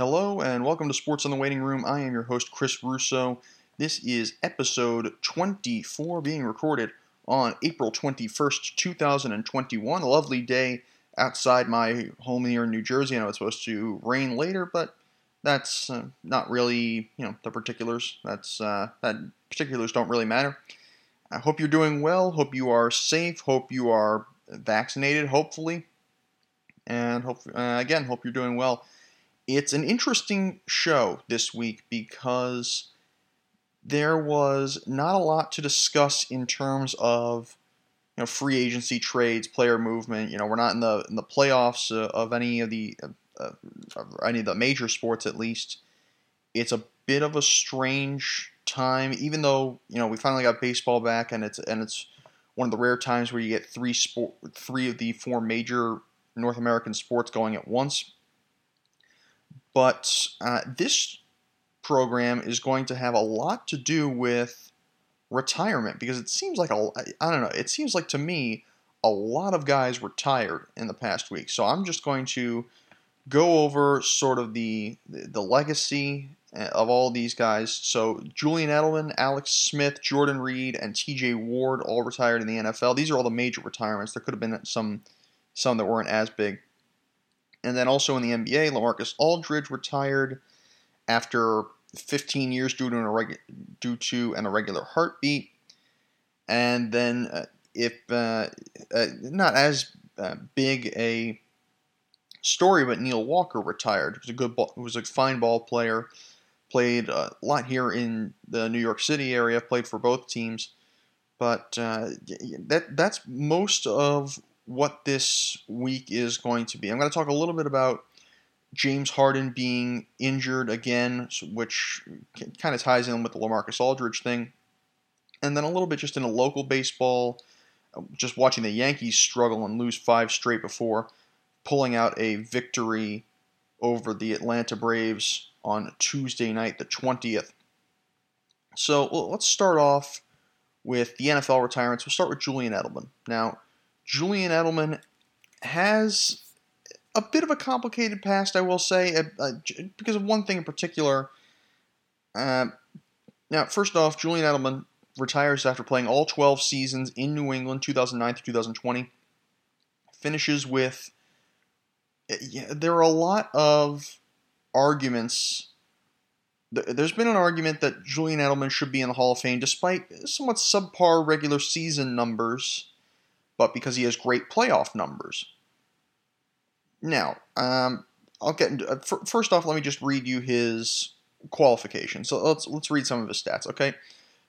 Hello and welcome to Sports in the Waiting Room. I am your host, Chris Russo. This is episode 24 being recorded on April 21st, 2021. A lovely day outside my home here in New Jersey. I know it's supposed to rain later, but that's uh, not really, you know, the particulars. That's uh, that particulars don't really matter. I hope you're doing well. Hope you are safe. Hope you are vaccinated, hopefully. And hope uh, again, hope you're doing well it's an interesting show this week because there was not a lot to discuss in terms of you know free agency trades, player movement. You know, we're not in the in the playoffs uh, of any of the uh, of any of the major sports at least. It's a bit of a strange time, even though you know we finally got baseball back, and it's and it's one of the rare times where you get three sport, three of the four major North American sports going at once. But uh, this program is going to have a lot to do with retirement because it seems like a I don't know, it seems like to me a lot of guys retired in the past week. So I'm just going to go over sort of the the legacy uh, of all these guys. So Julian Edelman, Alex Smith, Jordan Reed, and T.J. Ward all retired in the NFL. These are all the major retirements. There could have been some some that weren't as big. And then also in the NBA, LaMarcus Aldridge retired after 15 years due to an, irregu- due to an irregular heartbeat. And then, uh, if uh, uh, not as uh, big a story, but Neil Walker retired. He was a good, ball, was a fine ball player. Played a lot here in the New York City area. Played for both teams, but uh, that that's most of what this week is going to be. I'm going to talk a little bit about James Harden being injured again, which kind of ties in with the LaMarcus Aldridge thing. And then a little bit just in a local baseball, um, just watching the Yankees struggle and lose five straight before pulling out a victory over the Atlanta Braves on Tuesday night, the 20th. So let's start off with the NFL retirements. We'll start with Julian Edelman. Now, Julian Edelman has a bit of a complicated past, I will say, uh, uh, because of one thing in particular. Uh, now, first off, Julian Edelman retires after playing all 12 seasons in New England, 2009 through 2020. Finishes with. Uh, yeah, there are a lot of arguments. There's been an argument that Julian Edelman should be in the Hall of Fame despite somewhat subpar regular season numbers but because he has great playoff numbers. Now, um, I'll get into, uh, first off. Let me just read you his qualifications. So let's let's read some of his stats. Okay,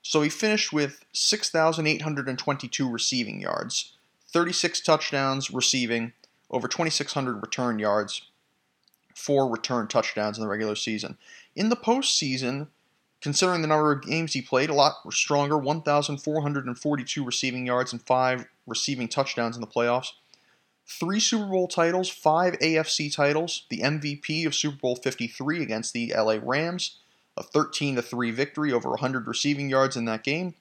so he finished with six thousand eight hundred and twenty-two receiving yards, thirty-six touchdowns receiving, over twenty-six hundred return yards, four return touchdowns in the regular season. In the postseason, considering the number of games he played, a lot stronger 1,442 receiving yards and five receiving touchdowns in the playoffs. Three Super Bowl titles, five AFC titles, the MVP of Super Bowl 53 against the LA Rams, a 13 3 victory over 100 receiving yards in that game.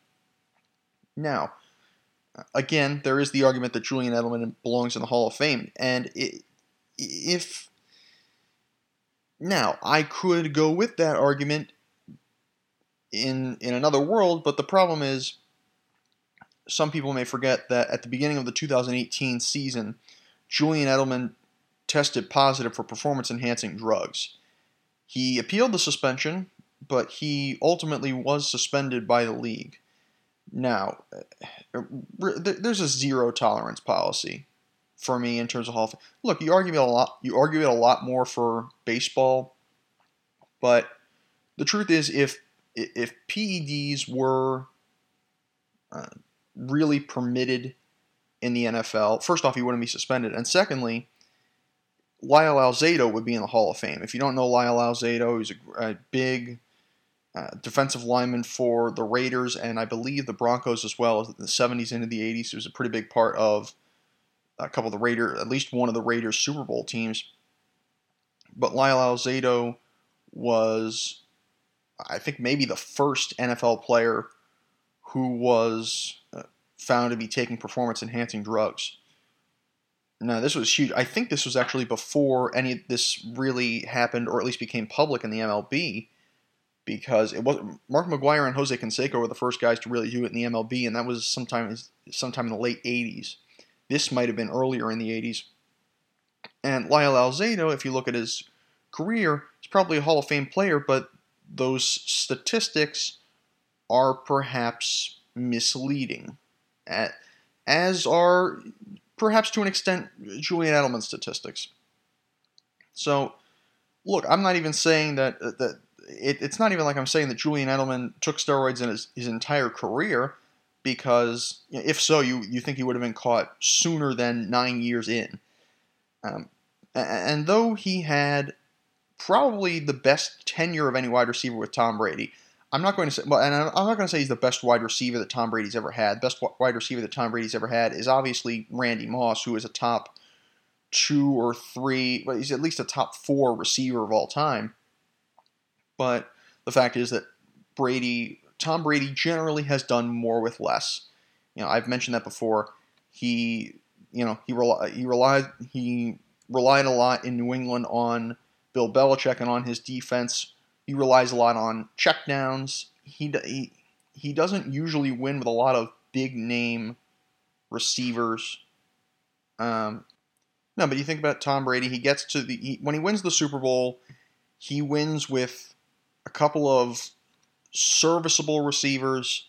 Now, again, there is the argument that Julian Edelman belongs in the Hall of Fame. And if. Now, I could go with that argument in in another world, but the problem is some people may forget that at the beginning of the 2018 season, Julian Edelman tested positive for performance enhancing drugs. He appealed the suspension, but he ultimately was suspended by the league. Now, uh, there's a zero tolerance policy for me in terms of Hall of Fame. Look, you argue it a lot. You argue it a lot more for baseball, but the truth is, if if PEDs were uh, really permitted in the NFL, first off, he wouldn't be suspended, and secondly, Lyle Alzado would be in the Hall of Fame. If you don't know Lyle Alzado, he's a, a big uh, defensive lineman for the Raiders and I believe the Broncos as well. In the 70s into the 80s, he was a pretty big part of a couple of the Raiders, at least one of the Raiders Super Bowl teams. But Lyle Alzado was I think maybe the first NFL player who was uh, found to be taking performance enhancing drugs. No, this was huge. I think this was actually before any of this really happened, or at least became public in the MLB, because it was Mark McGwire and Jose Canseco were the first guys to really do it in the MLB, and that was sometime sometime in the late '80s. This might have been earlier in the '80s. And Lyle Alzado, if you look at his career, is probably a Hall of Fame player, but those statistics are perhaps misleading, as are perhaps to an extent, Julian Edelman's statistics. So, look, I'm not even saying that uh, that it, it's not even like I'm saying that Julian Edelman took steroids in his, his entire career, because you know, if so, you you think he would have been caught sooner than nine years in. Um, and though he had probably the best tenure of any wide receiver with Tom Brady, I'm not going to say, well, and I'm not going to say he's the best wide receiver that Tom Brady's ever had. Best wide receiver that Tom Brady's ever had is obviously Randy Moss, who is a top two or three, but he's at least a top four receiver of all time. But the fact is that Brady, Tom Brady, generally has done more with less. You know, I've mentioned that before. He, you know, he rel- he relied he relied a lot in New England on Bill Belichick and on his defense he relies a lot on checkdowns. He, he, he doesn't usually win with a lot of big name receivers. Um, no, but you think about Tom Brady. He gets to the he, when he wins the Super Bowl, he wins with a couple of serviceable receivers,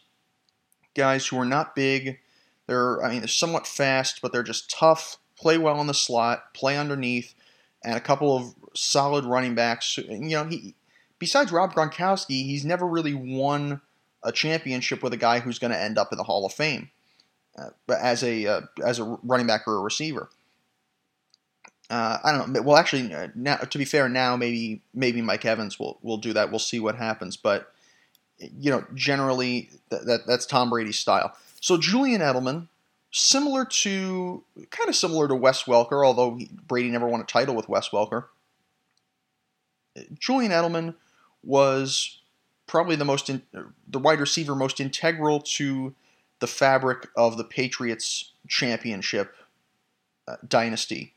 guys who are not big. They're I mean they're somewhat fast, but they're just tough. Play well in the slot, play underneath, and a couple of solid running backs. You know he besides Rob Gronkowski, he's never really won a championship with a guy who's going to end up in the Hall of Fame uh, as a uh, as a running back or a receiver. Uh, I don't know. Well, actually, uh, now to be fair, now maybe maybe Mike Evans will will do that. We'll see what happens, but you know, generally that, that that's Tom Brady's style. So Julian Edelman, similar to kind of similar to Wes Welker, although he, Brady never won a title with Wes Welker. Julian Edelman was probably the most in, the wide receiver most integral to the fabric of the Patriots championship uh, dynasty.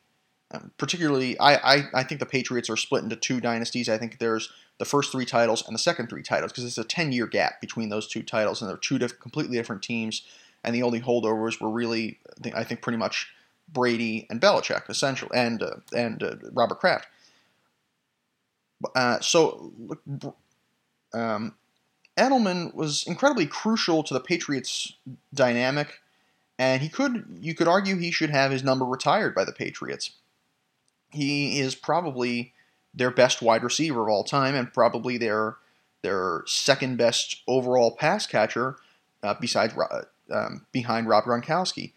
Um, particularly, I, I, I think the Patriots are split into two dynasties. I think there's the first three titles and the second three titles because it's a 10 year gap between those two titles, and they're two diff- completely different teams. And the only holdovers were really, I think, pretty much Brady and Belichick, essentially, and uh, and uh, Robert Kraft. Uh, so, um, Edelman was incredibly crucial to the Patriots' dynamic, and he could you could argue he should have his number retired by the Patriots. He is probably their best wide receiver of all time, and probably their their second best overall pass catcher, uh, besides um, behind Rob Gronkowski.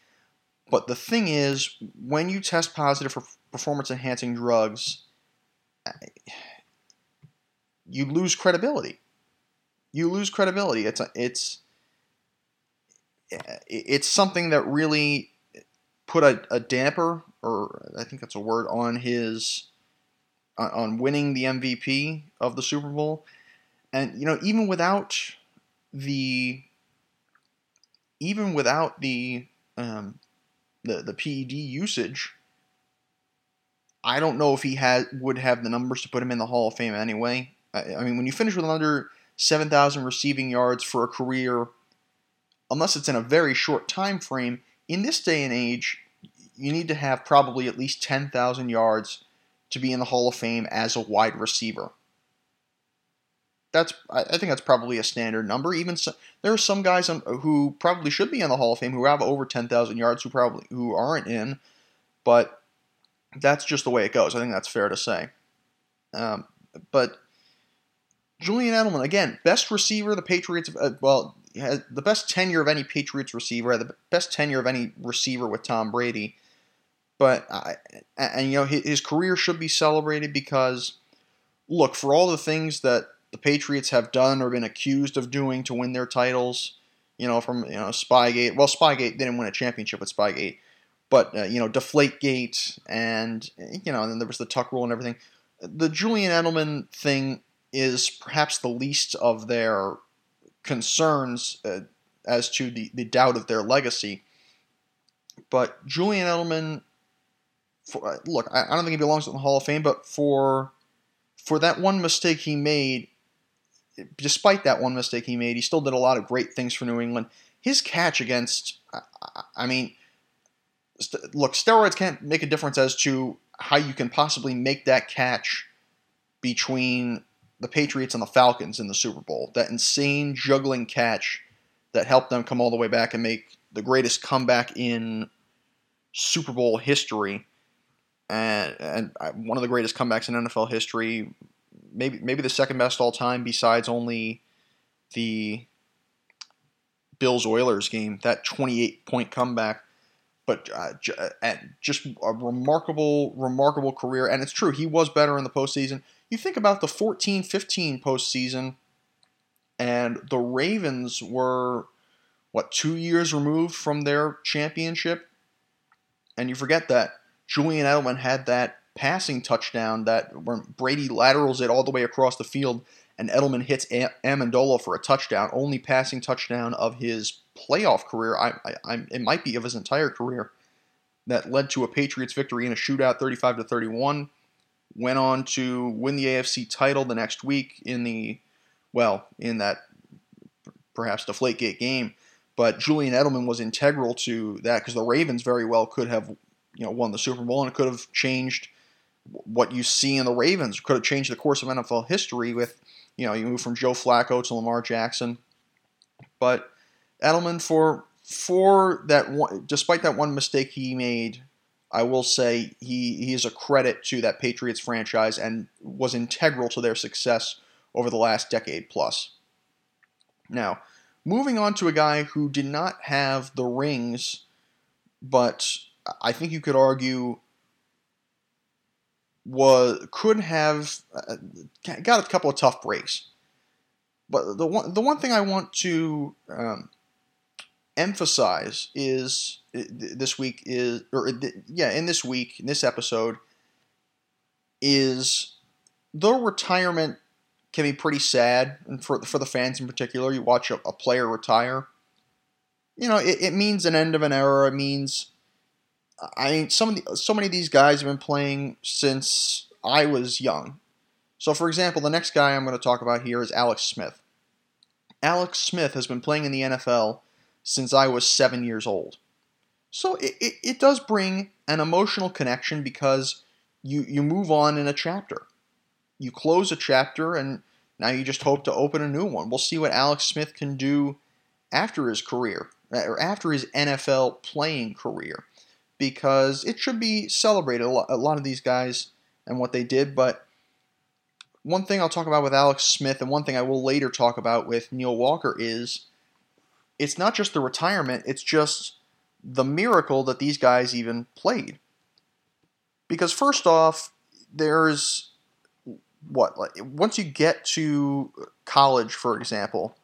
But the thing is, when you test positive for performance enhancing drugs, you lose credibility. You lose credibility. It's a, it's it's something that really put a, a damper, or I think that's a word, on his on winning the MVP of the Super Bowl. And you know, even without the even without the um, the the PED usage, I don't know if he had would have the numbers to put him in the Hall of Fame anyway. I mean, when you finish with under 7,000 receiving yards for a career, unless it's in a very short time frame, in this day and age, you need to have probably at least 10,000 yards to be in the Hall of Fame as a wide receiver. That's I think that's probably a standard number. Even so, there are some guys who probably should be in the Hall of Fame who have over 10,000 yards who probably who aren't in, but that's just the way it goes. I think that's fair to say. Um, but Julian Edelman, again, best receiver the Patriots, uh, well, has the best tenure of any Patriots receiver, the best tenure of any receiver with Tom Brady. But, uh, and, you know, his, his career should be celebrated because, look, for all the things that the Patriots have done or been accused of doing to win their titles, you know, from, you know, Spygate. Well, Spygate didn't win a championship with Spygate, but, uh, you know, Deflategate and, you know, and then there was the Tuck rule and everything. The Julian Edelman thing is perhaps the least of their concerns uh, as to the, the doubt of their legacy. But Julian Edelman for, uh, look, I, I don't think he belongs in the Hall of Fame, but for for that one mistake he made, despite that one mistake he made, he still did a lot of great things for New England. His catch against, I, I mean, st- look, steroids can't make a difference as to how you can possibly make that catch between the Patriots and the Falcons in the Super Bowl. That insane juggling catch that helped them come all the way back and make the greatest comeback in Super Bowl history, and, and uh, one of the greatest comebacks in NFL history. Maybe maybe the second best all time, besides only the Bills Oilers game. That 28 point comeback but uh, uh just a remarkable, remarkable career. And it's true, he was better in the postseason. You think about the 14 15 postseason, and the Ravens were, what, two years removed from their championship? And you forget that Julian Edelman had that passing touchdown that Brady laterals it all the way across the field, and Edelman hits Amendola for a touchdown, only passing touchdown of his playoff career. I, I, it might be of his entire career. That led to a Patriots victory in a shootout, 35 to 31. Went on to win the AFC title the next week in the, well, in that perhaps Deflategate game. But Julian Edelman was integral to that because the Ravens very well could have, you know, won the Super Bowl and it could have changed what you see in the Ravens. Could have changed the course of NFL history with, you know, you move from Joe Flacco to Lamar Jackson. But Edelman for for that one, despite that one mistake he made, I will say he he is a credit to that Patriots franchise and was integral to their success over the last decade plus. Now, moving on to a guy who did not have the rings, but I think you could argue was could have uh, got a couple of tough breaks. But the one the one thing I want to um, emphasize is uh, this week is or uh, yeah in this week in this episode is though retirement can be pretty sad and for for the fans in particular you watch a, a player retire you know it, it, means an end of an era it means I mean some of the, so many of these guys have been playing since I was young. So for example the next guy I'm going to talk about here is Alex Smith. Alex Smith has been playing in the NFL since I was seven years old. So it, it, it does bring an emotional connection because you, you move on in a chapter. You close a chapter and now you just hope to open a new one. We'll see what Alex Smith can do after his career, or after his NFL playing career, because it should be celebrated. A lot, a lot of these guys and what they did, but one thing I'll talk about with Alex Smith, and one thing I will later talk about with Neil Walker is it's not just the retirement, it's just the miracle that these guys even played. Because first off, there's what like once you get to college, for example,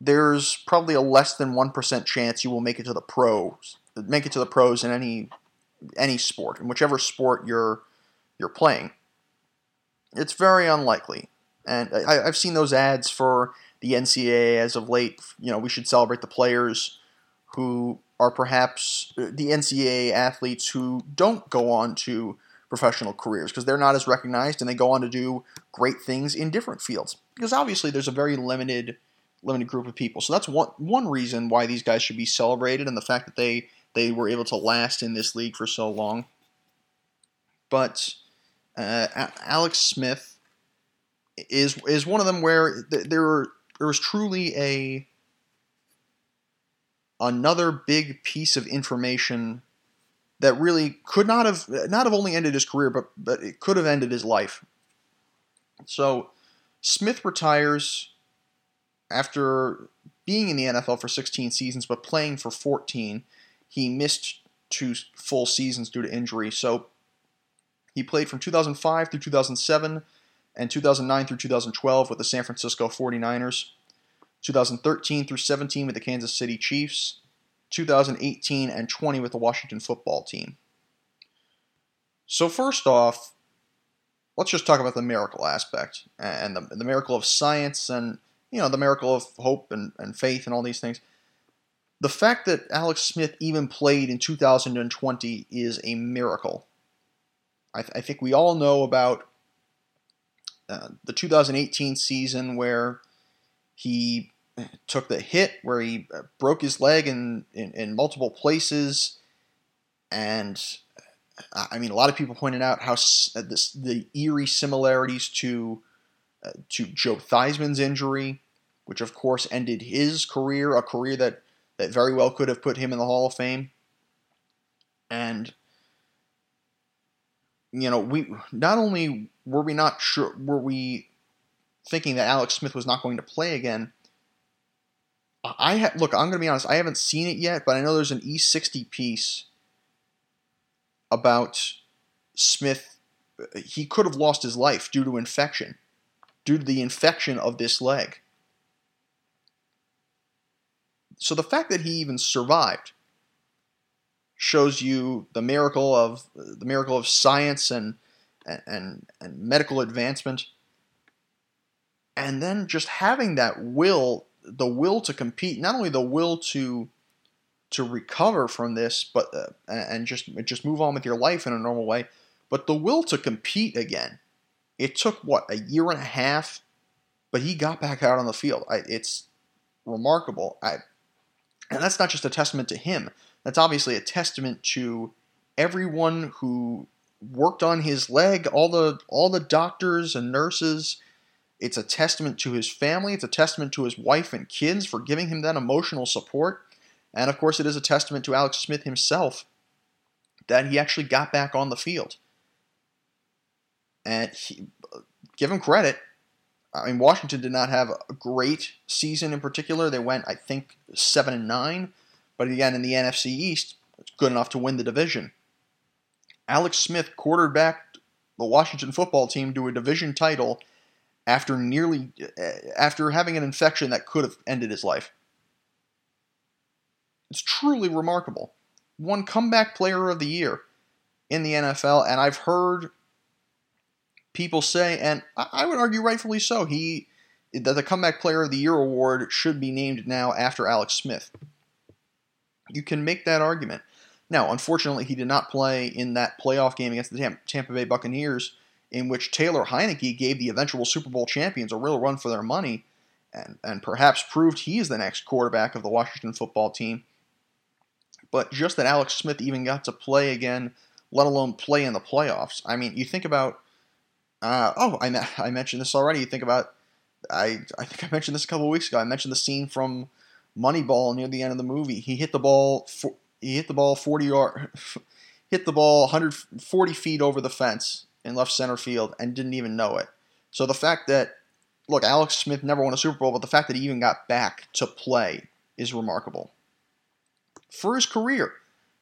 there's probably a less than one percent chance you will make it to the pros, make it to the pros in any any sport, in whichever sport you're you're playing. It's very unlikely, and I, I've seen those ads for the NCAA as of late. You know, we should celebrate the players who are perhaps uh, the NCAA athletes who don't go on to professional careers because they're not as recognized and they go on to do great things in different fields. Because obviously there's a very limited limited group of people. So that's one one reason why these guys should be celebrated and the fact that they they were able to last in this league for so long. But uh, Alex Smith is is one of them where there are there was truly a another big piece of information that really could not have not have only ended his career, but but it could have ended his life. So Smith retires after being in the NFL for 16 seasons, but playing for 14. He missed two full seasons due to injury. So he played from 2005 through 2007 and 2009 through 2012 with the San Francisco 49ers, 2013 through 17 with the Kansas City Chiefs, 2018 and 20 with the Washington football team. So, first off, let's just talk about the miracle aspect and the, the miracle of science and you know the miracle of hope and, and faith and all these things. the fact that Alex Smith even played in 2020 is a miracle. I, th- I think we all know about uh, the 2018 season where he took the hit, where he uh, broke his leg in, in, in multiple places, and I mean, a lot of people pointed out how uh, this, the eerie similarities to uh, to Joe Theismann's injury, which of course ended his career, a career that that very well could have put him in the Hall of Fame. And you know, we not only were we not sure were we thinking that Alex Smith was not going to play again. I ha- look, I'm going to be honest, I haven't seen it yet, but I know there's an E60 piece about Smith. He could have lost his life due to infection, due to the infection of this leg. So the fact that he even survived shows you the miracle of the miracle of science and and and medical advancement. And then just having that will the will to compete not only the will to to recover from this but uh, and just just move on with your life in a normal way but the will to compete again. It took what a year and a half but he got back out on the field. I, it's remarkable. I and that's not just a testament to him, that's obviously a testament to everyone who worked on his leg, all the all the doctors and nurses. It's a testament to his family, it's a testament to his wife and kids for giving him that emotional support. And of course, it is a testament to Alex Smith himself that he actually got back on the field. And he, give him credit, I mean, Washington did not have a great season in particular. They went, I think, seven and nine, but again, in the NFC East, it's good enough to win the division. Alex Smith quarterbacked the Washington football team to a division title after nearly eh, after having an infection that could have ended his life. It's truly remarkable. One comeback player of the year in the NFL, and I've heard people say, and I would argue rightfully so, he that the comeback player of the year award should be named now after Alex Smith. You can make that argument. Now, unfortunately, he did not play in that playoff game against the Tampa Bay Buccaneers, in which Taylor Heinicke gave the eventual Super Bowl champions a real run for their money, and, and perhaps proved he is the next quarterback of the Washington football team. But just that Alex Smith even got to play again, let alone play in the playoffs. I mean, you think about uh, oh, I, I mentioned this already. You think about, I I think I mentioned this a couple weeks ago. I mentioned the scene from Moneyball near the end of the movie. He hit the ball. For, he hit the ball 40 yard, hit the ball 140 feet over the fence in left center field and didn't even know it. So the fact that, look, Alex Smith never won a Super Bowl, but the fact that he even got back to play is remarkable. For his career,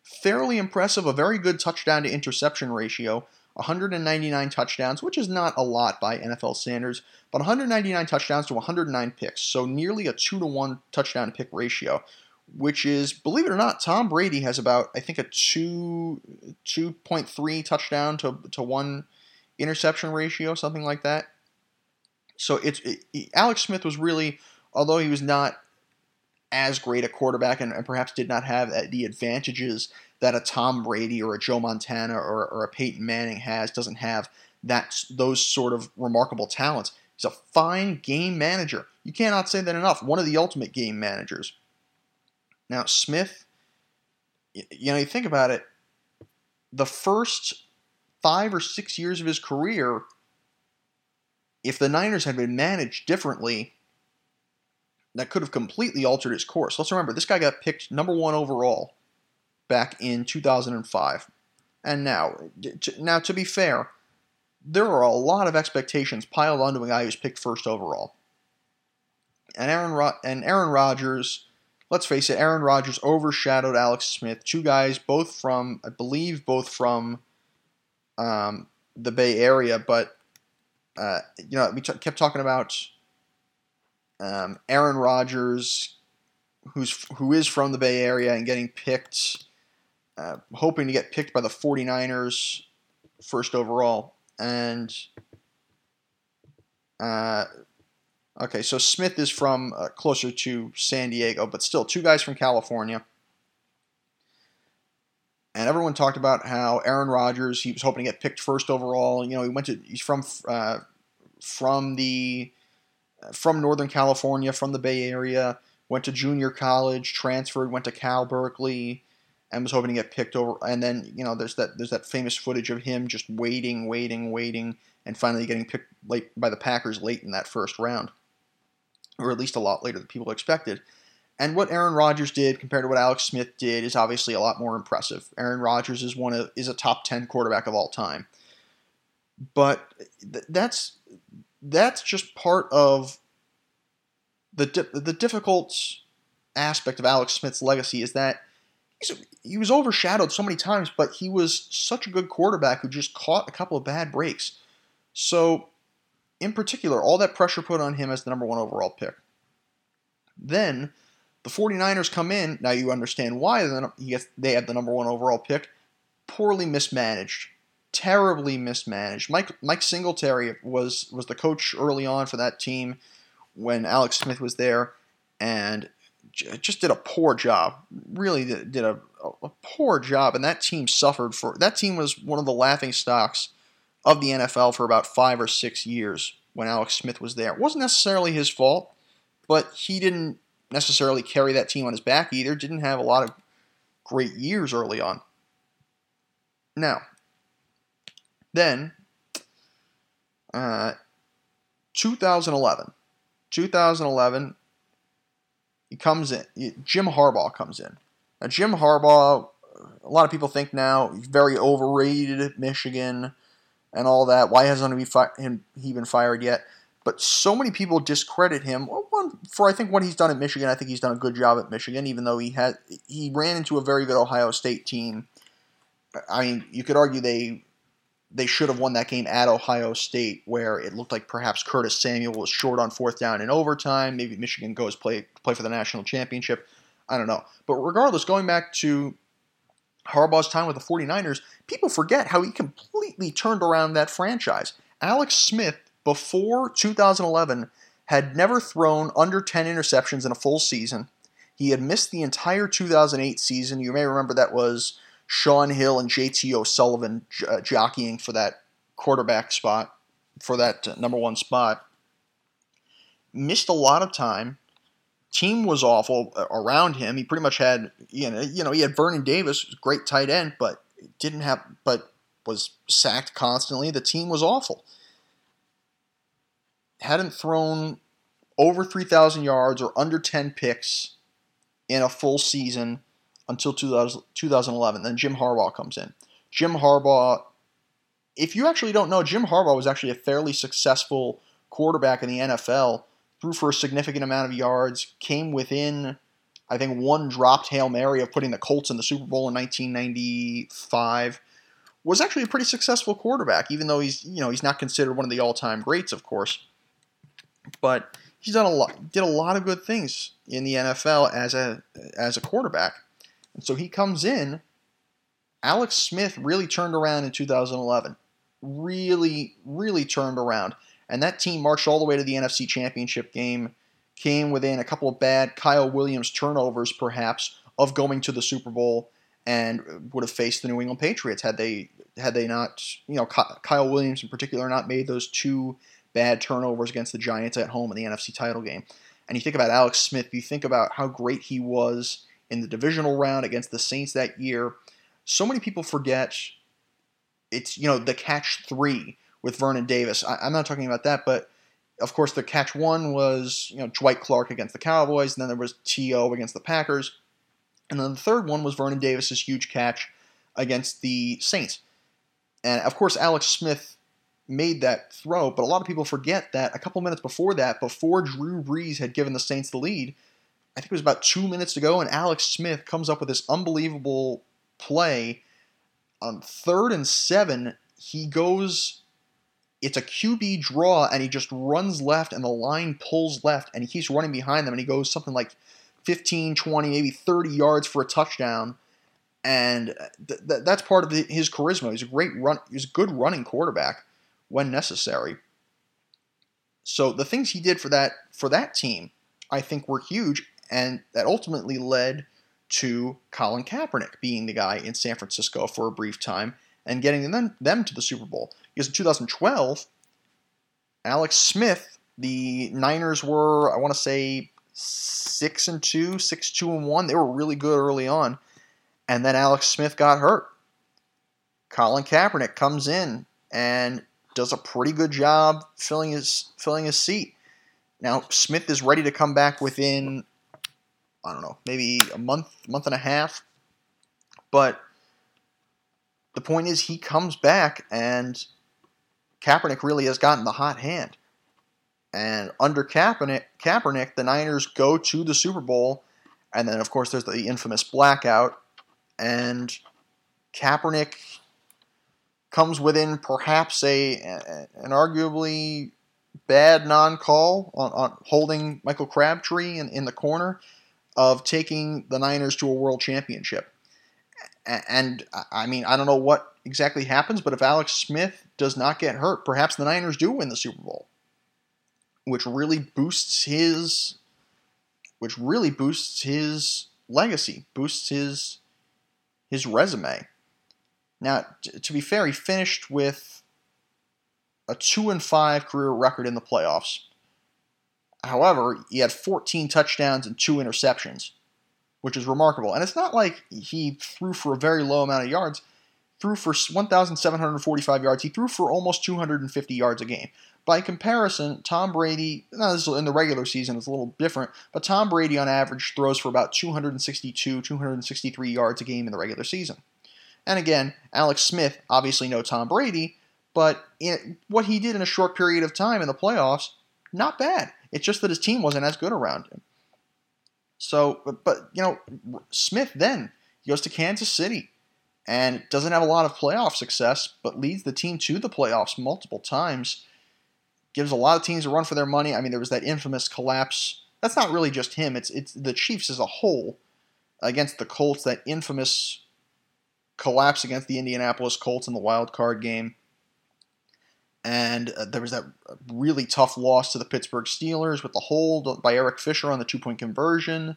fairly impressive, a very good touchdown to interception ratio, 199 touchdowns, which is not a lot by NFL standards, but 199 touchdowns to 109 picks, so nearly a 2 to 1 touchdown pick ratio, which is, believe it or not, Tom Brady has about, I think, a 2 2.3 touchdown to, to 1 interception ratio, something like that. So it's it, Alex Smith was really, although he was not as great a quarterback and, and perhaps did not have the advantages that a Tom Brady or a Joe Montana or, or a Peyton Manning has, doesn't have that those sort of remarkable talents. He's a fine game manager. You cannot say that enough. One of the ultimate game managers. Now, Smith, you know, you think about it, the first five or six years of his career, if the Niners had been managed differently, that could have completely altered his course. Let's remember, this guy got picked number one overall back in 2005. And now, now to be fair, there are a lot of expectations piled onto a guy who's picked first overall. And Aaron Ro- and Aaron Rodgers, let's face it, Aaron Rodgers overshadowed Alex Smith, two guys both from, I believe, both from um, the Bay Area, but uh, you know, we t- kept talking about um, Aaron Rodgers, who's who is from the Bay Area and getting picked uh, hoping to get picked by the 49ers first overall. And uh, Okay, so Smith is from uh, closer to San Diego, but still two guys from California. And everyone talked about how Aaron Rodgers, he was hoping to get picked first overall. You know, he went to he's from uh, from the from Northern California, from the Bay Area, went to junior college, transferred, went to Cal Berkeley, and was hoping to get picked over. And then you know, there's that there's that famous footage of him just waiting, waiting, waiting, and finally getting picked late by the Packers late in that first round, or at least a lot later than people expected. And what Aaron Rodgers did compared to what Alex Smith did is obviously a lot more impressive. Aaron Rodgers is one of is a top ten quarterback of all time, but th- that's that's just part of the di- the difficult aspect of Alex Smith's legacy is that he was overshadowed so many times, but he was such a good quarterback who just caught a couple of bad breaks. So, in particular, all that pressure put on him as the number one overall pick. Then the 49ers come in. Now you understand why they have the number one overall pick. Poorly mismanaged, terribly mismanaged. Mike Mike Singletary was was the coach early on for that team when Alex Smith was there, and just did a poor job. Really did, a, a poor job, and that team suffered for. That team was one of the laughing stocks of the NFL for about five or six years when Alex Smith was there. It wasn't necessarily his fault, but he didn't necessarily carry that team on his back either. Didn't have a lot of great years early on. Now, then, uh, 2011. 2011, he comes in. Jim Harbaugh comes in. Now, Jim Harbaugh, a lot of people think now very overrated at Michigan and all that. Why hasn't he, fi- him, he been fired yet? But so many people discredit him. One, for I think what he's done at Michigan, I think he's done a good job at Michigan, even though he had he ran into a very good Ohio State team. I mean, you could argue they they should have won that game at Ohio State, where it looked like perhaps Curtis Samuel was short on fourth down in overtime. Maybe Michigan goes play play for the national championship. I don't know. But regardless, going back to Harbaugh's time with the 49ers, people forget how he completely turned around that franchise. Alex Smith, before 2011, had never thrown under 10 interceptions in a full season. He had missed the entire 2008 season. You may remember that was Shaun Hill and JT O'Sullivan uh, jockeying for that quarterback spot, for that uh, number one spot. Missed a lot of time. Team was awful uh, around him. He pretty much had, you know, you know, he had Vernon Davis, great tight end, but didn't have, but was sacked constantly. The team was awful. Hadn't thrown over 3,000 yards or under 10 picks in a full season until 2011. Then Jim Harbaugh comes in. Jim Harbaugh, if you actually don't know, Jim Harbaugh was actually a fairly successful quarterback in the NFL, threw for a significant amount of yards, came within, I think, one dropped Hail Mary of putting the Colts in the Super Bowl in 1995. Was actually a pretty successful quarterback, even though he's you know he's not considered one of the all-time greats, of course. But he's done a lot, did a lot of good things in the NFL as a as a quarterback. And so he comes in. Alex Smith really turned around in 2011. Really, really turned around. And that team marched all the way to the NFC Championship game, came within a couple of bad Kyle Williams turnovers, perhaps, of going to the Super Bowl and would have faced the New England Patriots had they had they not, you know, Kyle Williams in particular not made those two bad turnovers against the Giants at home in the NFC title game. And you think about Alex Smith, you think about how great he was in the divisional round against the Saints that year. So many people forget it's, you know, the catch three with Vernon Davis. I, am not talking about that, but of course the catch one was, you know, Dwight Clark against the Cowboys, and then there was T.O. against the Packers. And then the third one was Vernon Davis's huge catch against the Saints. And of course, Alex Smith made that throw, but a lot of people forget that a couple minutes before that, before Drew Brees had given the Saints the lead, I think it was about two minutes to go, and Alex Smith comes up with this unbelievable play on third and seven. He goes, it's a QB draw, and he just runs left, and the line pulls left, and he keeps running behind them, and he goes something like 15, 20, maybe 30 yards for a touchdown. And th- th- that's part of his charisma. He's a great run. He's a good running quarterback when necessary. So the things he did for that for that team, I think, were huge, and that ultimately led to Colin Kaepernick being the guy in San Francisco for a brief time and getting them, them to the Super Bowl. Because in 2012, Alex Smith, the Niners were, I want to say, six and two, six two and one. They were really good early on, and then Alex Smith got hurt. Colin Kaepernick comes in and does a pretty good job filling his filling his seat. Now Smith is ready to come back within I don't know, maybe a month, month and a half. But the point is he comes back and Kaepernick really has gotten the hot hand. And under Kaepernick, Kaepernick, the Niners go to the Super Bowl, and then of course there's the infamous blackout, and Kaepernick comes within perhaps a an arguably bad non-call on, on holding Michael Crabtree in, in the corner of taking the Niners to a world championship. And I mean, I don't know what exactly happens, but if Alex Smith does not get hurt, perhaps the Niners do win the Super Bowl, which really boosts his, which really boosts his legacy, boosts his his resume. Now, to be fair, he finished with a two and five career record in the playoffs. However, he had 14 touchdowns and two interceptions, which is remarkable. And it's not like he threw for a very low amount of yards. Threw for 1,745 yards. He threw for almost 250 yards a game. By comparison, Tom Brady, now this in the regular season, it's a little different, but Tom Brady on average throws for about 262, 263 yards a game in the regular season. And again, Alex Smith, obviously no Tom Brady, but what he did in a short period of time in the playoffs, not bad. It's just that his team wasn't as good around him. So, but, but you know, Smith then goes to Kansas City and doesn't have a lot of playoff success, but leads the team to the playoffs multiple times. Gives a lot of teams a run for their money. I mean, there was that infamous collapse. That's not really just him. It's it's the Chiefs as a whole against the Colts. That infamous collapse against the Indianapolis Colts in the wild card game and uh, there was that really tough loss to the Pittsburgh Steelers with the hold by Eric Fisher on the two point conversion.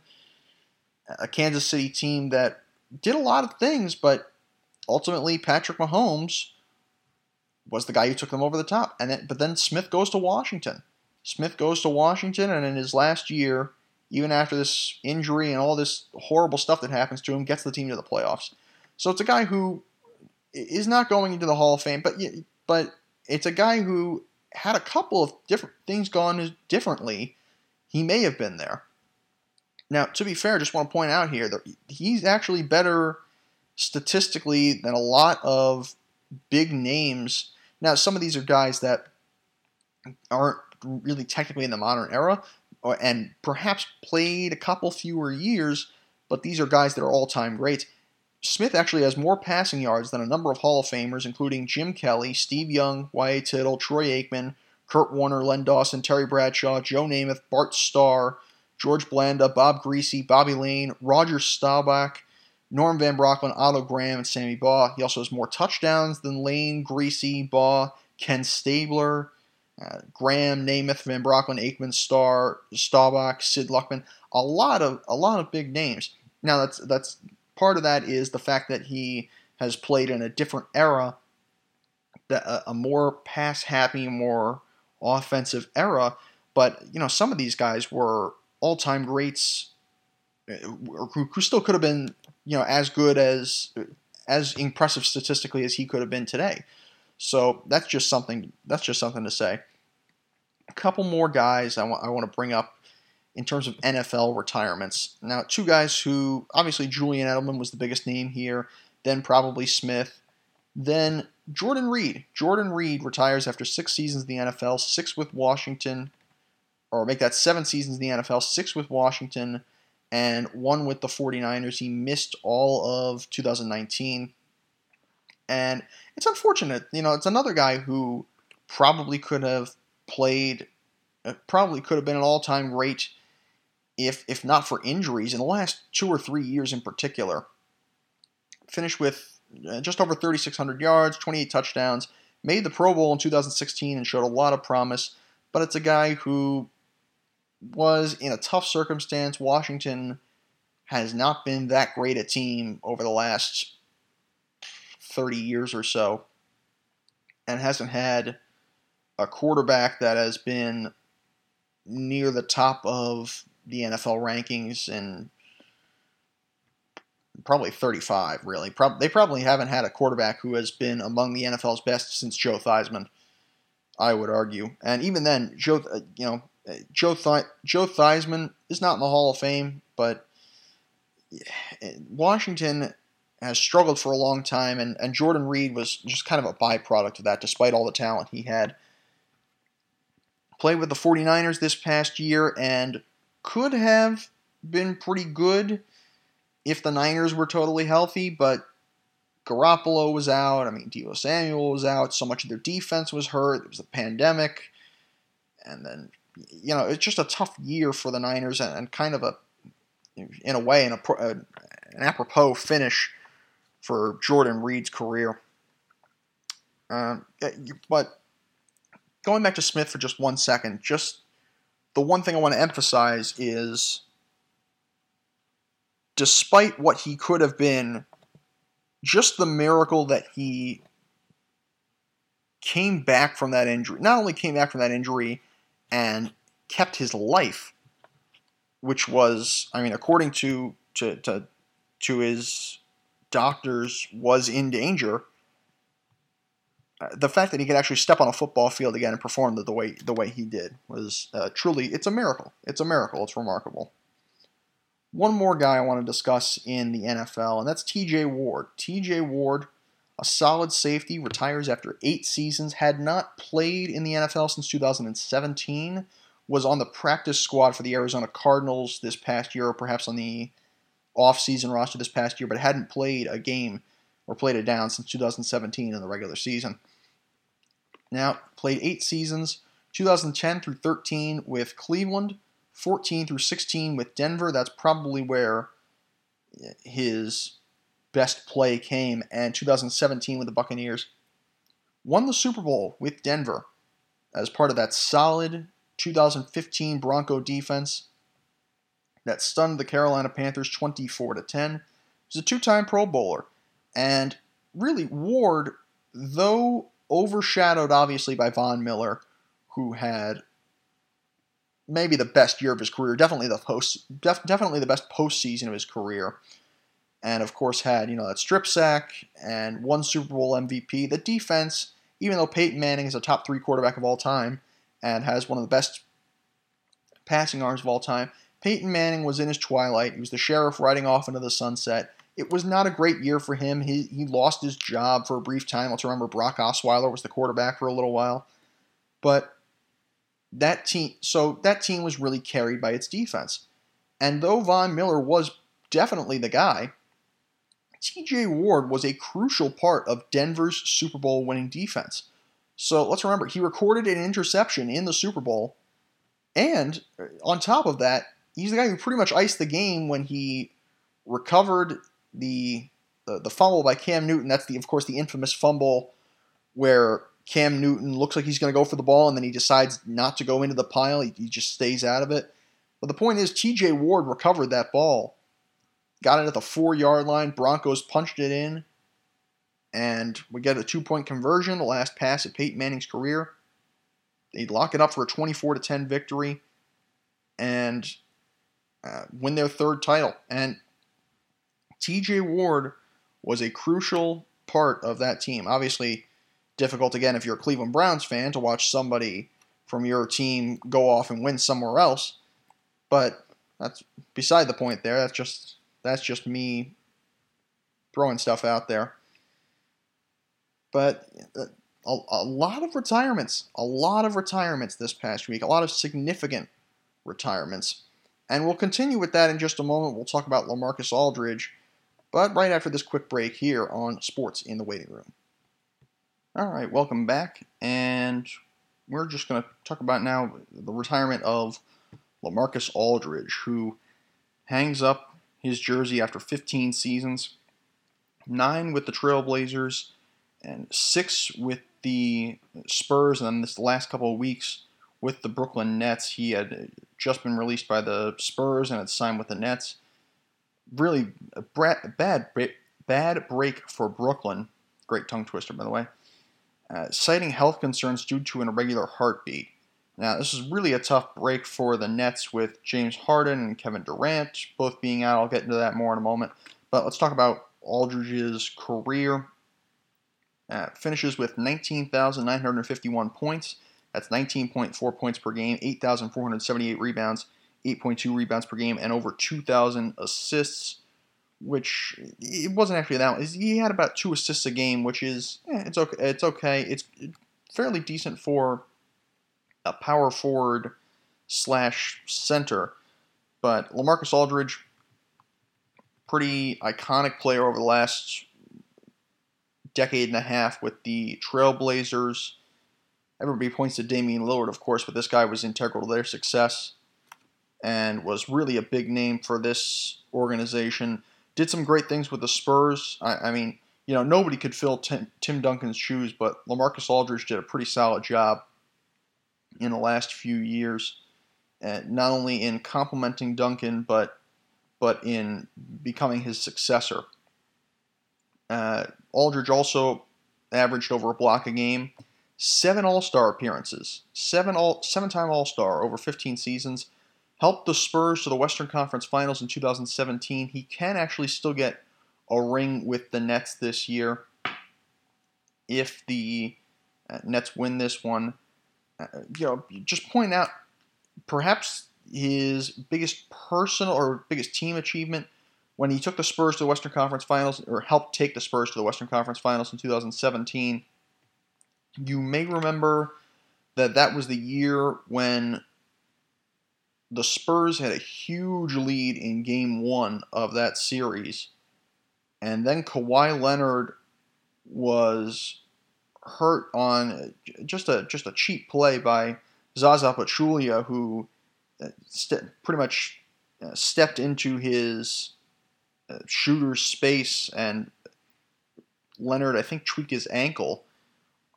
A Kansas City team that did a lot of things, but ultimately Patrick Mahomes was the guy who took them over the top. And then, but then Smith goes to Washington. Smith goes to Washington, and in his last year, even after this injury and all this horrible stuff that happens to him, gets the team to the playoffs. So it's a guy who is not going into the Hall of Fame, but but it's a guy who had a couple of different things gone differently. He may have been there. Now, to be fair, I just want to point out here that he's actually better statistically than a lot of big names. Now, some of these are guys that aren't really technically in the modern era and perhaps played a couple fewer years, but these are guys that are all time greats. Smith actually has more passing yards than a number of Hall of Famers, including Jim Kelly, Steve Young, Y.A. Tittle, Troy Aikman, Kurt Warner, Len Dawson, Terry Bradshaw, Joe Namath, Bart Starr, George Blanda, Bob Griese, Bobby Layne, Roger Staubach, Norm Van Brocklin, Otto Graham, and Sammy Baugh. He also has more touchdowns than Layne, Griese, Baugh, Ken Stabler, uh, Graham, Namath, Van Brocklin, Aikman, Starr, Staubach, Sid Luckman. A lot of a lot of big names. Now that's that's part of that is the fact that he has played in a different era, a, more pass happy, more offensive era. But you know, some of these guys were all time greats, uh, who, who still could have been you know as good as as impressive statistically as he could have been today. So that's just something. That's just something to say. A couple more guys I want I want to bring up in terms of NFL retirements. Now, two guys who obviously Julian Edelman was the biggest name here, then probably Smith, then Jordan Reed. Jordan Reed retires after six seasons in the NFL, six with Washington, or make that seven seasons in the NFL, six with Washington, and one with the 49ers. He missed all of 2019. And it's unfortunate. You know, it's another guy who probably could have played, uh, probably could have been an all time great if if not for injuries in the last two or three years in particular. Finished with uh, just over 3,600 yards, 28 touchdowns, made the Pro Bowl in 2016 and showed a lot of promise. but it's a guy who was in a tough circumstance. Washington has not been that great a team over the last 30 years or so and hasn't had a quarterback that has been near the top of the NFL rankings and probably 35 really. Pro- they probably haven't had a quarterback who has been among the NFL's best since Joe Theismann, I would argue. And even then, Joe, uh, you know, Joe Th- Joe Theismann is not in the Hall of Fame, but Washington has struggled for a long time, and, and Jordan Reed was just kind of a byproduct of that, despite all the talent he had. Played with the 49ers this past year and could have been pretty good if the Niners were totally healthy, but Garoppolo was out. I mean, Deebo Samuel was out. So much of their defense was hurt. It was a pandemic. And then, you know, it's just a tough year for the Niners and, and kind of a, in a way, an, an apropos finish for Jordan Reed's career. Um, but going back to Smith for just one second, just the one thing I want to emphasize is despite what he could have been, just the miracle that he came back from that injury, not only came back from that injury and kept his life, which was, I mean, according to to to, to his doctors, was in danger. The fact that he could actually step on a football field again and perform the, the way the way he did was uh, truly it's a miracle. It's a miracle. It's remarkable one more guy I want to discuss in the NFL, and that's TJ Ward. TJ Ward, a solid safety, retires after eight seasons, had not played in the NFL since 2017, was on the practice squad for the Arizona Cardinals this past year, or perhaps on the off-season roster this past year, but hadn't played a game or played it down since 2017 in the regular season. Now, played eight seasons, 2010 through 13 with Cleveland, 14 through 16 with Denver. That's probably where his best play came. And 2017 with the Buccaneers. Won the Super Bowl with Denver as part of that solid 2015 Bronco defense that stunned the Carolina Panthers 24 to 10. He's a two-time Pro Bowler, and really Ward, though overshadowed obviously by Von Miller, who had maybe the best year of his career, definitely the post, def, definitely the best postseason of his career, and of course had you know that strip sack and one Super Bowl MVP. The defense, even though Peyton Manning is a top three quarterback of all time and has one of the best passing arms of all time, Peyton Manning was in his twilight. He was the sheriff riding off into the sunset. It was not a great year for him. He, he lost his job for a brief time. Let's remember Brock Osweiler was the quarterback for a little while. But that team so that team was really carried by its defense. And though Von Miller was definitely the guy, TJ Ward was a crucial part of Denver's Super Bowl winning defense. So let's remember, he recorded an interception in the Super Bowl. And uh, on top of that, he's the guy who pretty much iced the game when he recovered the the, the fumble by Cam Newton. That's the of course the infamous fumble where Cam Newton looks like he's going to go for the ball, and then he decides not to go into the pile. He, he just stays out of it. But the point is, TJ Ward recovered that ball, got it at the four yard line. Broncos punched it in, and we get a two point conversion, the last pass of Peyton Manning's career. They lock it up for a 24 to 10 victory and uh, win their third title. And TJ Ward was a crucial part of that team. Obviously, difficult again if you're a Cleveland Browns fan to watch somebody from your team go off and win somewhere else. But that's beside the point there. That's just that's just me throwing stuff out there. But uh, a, a lot of retirements, a lot of retirements this past week, a lot of significant retirements. And we'll continue with that in just a moment. We'll talk about LaMarcus Aldridge, but right after this quick break here on Sports in the Waiting Room. All right, welcome back, and we're just going to talk about now the retirement of LaMarcus Aldridge, who hangs up his jersey after 15 seasons, nine with the Trailblazers, and six with the Spurs, and then this last couple of weeks with the Brooklyn Nets. He had just been released by the Spurs and had signed with the Nets. Really a bad, bad break for Brooklyn. Great tongue twister, by the way. Uh, citing health concerns due to an irregular heartbeat. Now, this is really a tough break for the Nets with James Harden and Kevin Durant both being out. I'll get into that more in a moment. But let's talk about Aldridge's career. Uh, finishes with 19,951 points. That's 19.4 points per game, 8,478 rebounds, 8.2 rebounds per game, and over 2,000 assists. Which it wasn't actually that. He had about two assists a game, which is eh, it's okay. It's okay. It's fairly decent for a power forward slash center. But LaMarcus Aldridge, pretty iconic player over the last decade and a half with the Trailblazers. Everybody points to Damian Lillard, of course, but this guy was integral to their success and was really a big name for this organization. Did some great things with the Spurs. I, I mean, you know, nobody could fill Tim, Tim Duncan's shoes, but LaMarcus Aldridge did a pretty solid job in the last few years, uh, not only in complementing Duncan, but but in becoming his successor. Uh, Aldridge also averaged over a block a game, seven All Star appearances, seven all seven time All Star over 15 seasons. Helped the Spurs to the Western Conference Finals in 2017. He can actually still get a ring with the Nets this year if the uh, Nets win this one. Uh, you know, just point out perhaps his biggest personal or biggest team achievement when he took the Spurs to the Western Conference Finals, or helped take the Spurs to the Western Conference Finals in 2017. You may remember that that was the year when the Spurs had a huge lead in game one of that series. And then Kawhi Leonard was hurt on just a just a cheap play by Zaza Pachulia, who uh, st- pretty much uh, stepped into his uh, shooter's space, and Leonard, I think, tweaked his ankle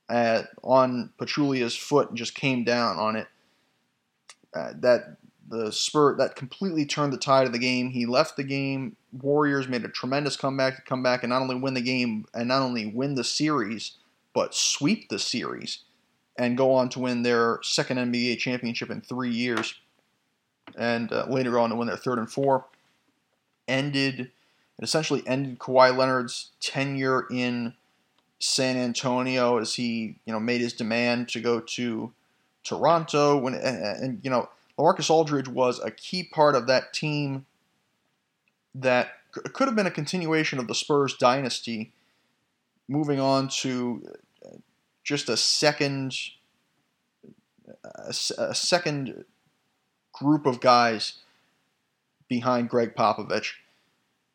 at, on Pachulia's foot and just came down on it. Uh, that the spurt that completely turned the tide of the game. He left the game. Warriors made a tremendous comeback to come back and not only win the game and not only win the series, but sweep the series and go on to win their second NBA championship in three years, and uh, later on to win their third and four. Ended, it essentially ended Kawhi Leonard's tenure in San Antonio as he, you know, made his demand to go to Toronto. When and, and you know, LaMarcus Aldridge was a key part of that team that could have been a continuation of the Spurs dynasty, moving on to just a second a, a second group of guys behind Gregg Popovich,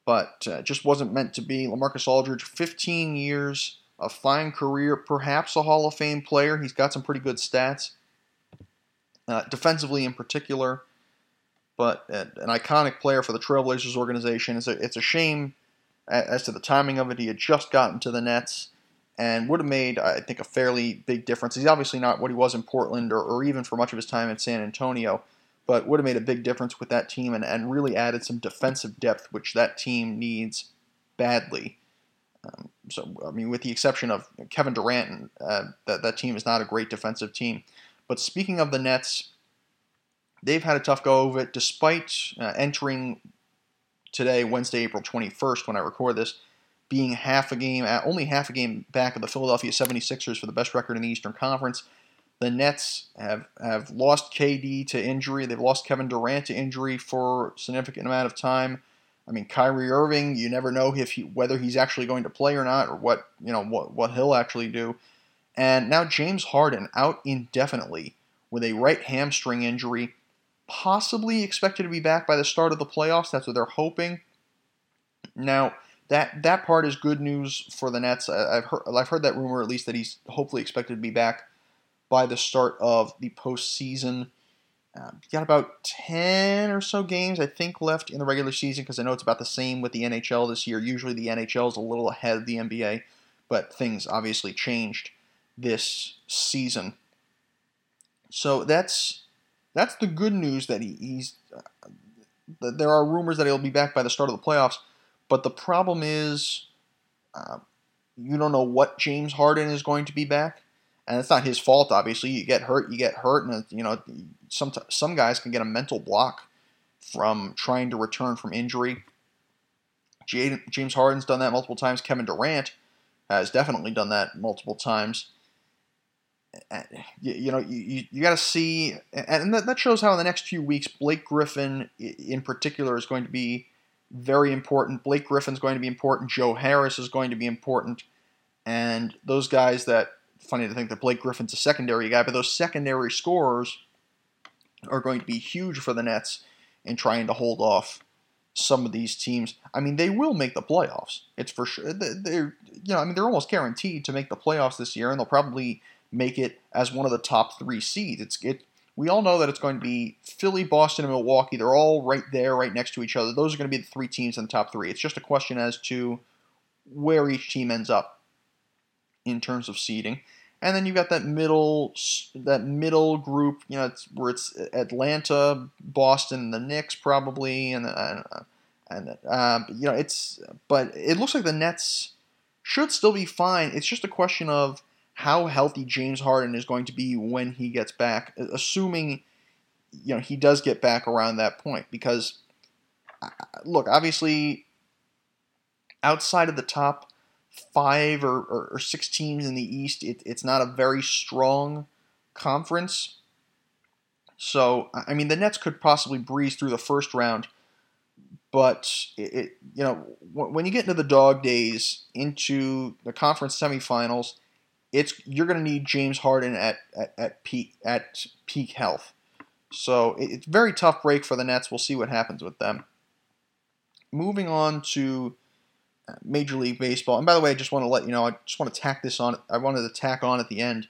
but uh, just wasn't meant to be. LaMarcus Aldridge, 15 years, a fine career, perhaps a Hall of Fame player. He's got some pretty good stats, uh, defensively in particular, but an iconic player for the Trailblazers organization. It's a, it's a shame as to the timing of it. He had just gotten to the Nets and would have made, I think, a fairly big difference. He's obviously not what he was in Portland or, or even for much of his time in San Antonio, but would have made a big difference with that team and, and really added some defensive depth, which that team needs badly. Um, so, I mean, with the exception of Kevin Durant, uh, that, that team is not a great defensive team. But speaking of the Nets, they've had a tough go of it despite uh, entering today, Wednesday, April 21st, when I record this being half a game, only half a game back of the Philadelphia 76ers for the best record in the Eastern Conference. The Nets have, have lost KD to injury. They've lost Kevin Durant to injury for a significant amount of time. I mean, Kyrie Irving, you never know if he, whether he's actually going to play or not, or what you know what what he'll actually do. And now James Harden out indefinitely with a right hamstring injury, possibly expected to be back by the start of the playoffs. That's what they're hoping. Now, that that part is good news for the Nets. I've heard I've heard that rumor at least that he's hopefully expected to be back by the start of the postseason. Um, got about ten or so games I think left in the regular season because I know it's about the same with the NHL this year. Usually the NHL is a little ahead of the NBA, but things obviously changed this season. So that's that's the good news that he, he's. Uh, there are rumors that he'll be back by the start of the playoffs, but the problem is, uh, you don't know what James Harden is going to be back, and it's not his fault. Obviously, you get hurt, you get hurt, and you know some some guys can get a mental block from trying to return from injury. James Harden's done that multiple times. Kevin Durant has definitely done that multiple times. You, you know, you, you got to see, and that, that shows how in the next few weeks, Blake Griffin in particular is going to be very important. Blake Griffin's going to be important. Joe Harris is going to be important. And those guys that, funny to think that Blake Griffin's a secondary guy, but those secondary scorers are going to be huge for the Nets in trying to hold off some of these teams. I mean, they will make the playoffs. It's for sure. They're, you know, I mean, they're almost guaranteed to make the playoffs this year, and they'll probably make it as one of the top three seeds. It's it. We all know that it's going to be Philly, Boston, and Milwaukee. They're all right there, right next to each other. Those are going to be the three teams in the top three. It's just a question as to where each team ends up in terms of seeding. And then you've got that middle that middle group, you know, it's, where it's Atlanta, Boston, the Knicks probably, and uh, and uh, you know it's but it looks like the Nets should still be fine. It's just a question of how healthy James Harden is going to be when he gets back, assuming you know he does get back around that point. Because look, obviously, outside of the top five or, or, or six teams in the East, it, it's not a very strong conference. So, I mean, the Nets could possibly breeze through the first round, but it, it, you know when you get into the dog days, into the conference semifinals, it's you're going to need James Harden at, at, at peak at peak health. So it, it's very tough break for the Nets. We'll see what happens with them. Moving on to Major League Baseball. And by the way, I just want to let you know, I just want to tack this on. I wanted to tack on at the end.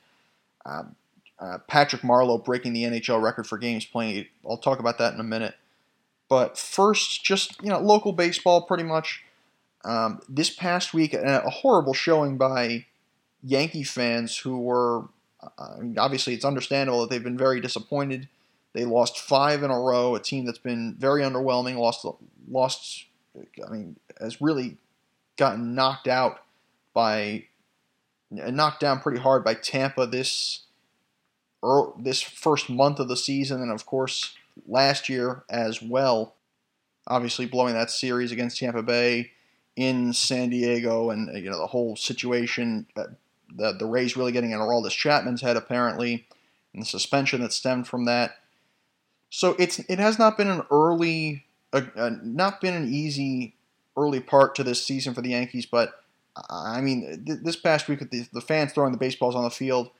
Um, uh, Patrick Marleau breaking the NHL record for games played. I'll talk about that in a minute. But first, just you know, local baseball, pretty much. Um, this past week, a horrible showing by Yankee fans who were. Uh, I mean, obviously, it's understandable that they've been very disappointed. They lost five in a row. A team that's been very underwhelming. Lost, lost. I mean, has really gotten knocked out by knocked down pretty hard by Tampa this this first month of the season, and of course last year as well. Obviously, blowing that series against Tampa Bay in San Diego, and you know the whole situation. The the Rays really getting in Aroldis Chapman's head apparently, and the suspension that stemmed from that. So it's it has not been an early, uh, uh, not been an easy early part to this season for the Yankees, but I mean, th- this past week, the, the fans throwing the baseballs on the field,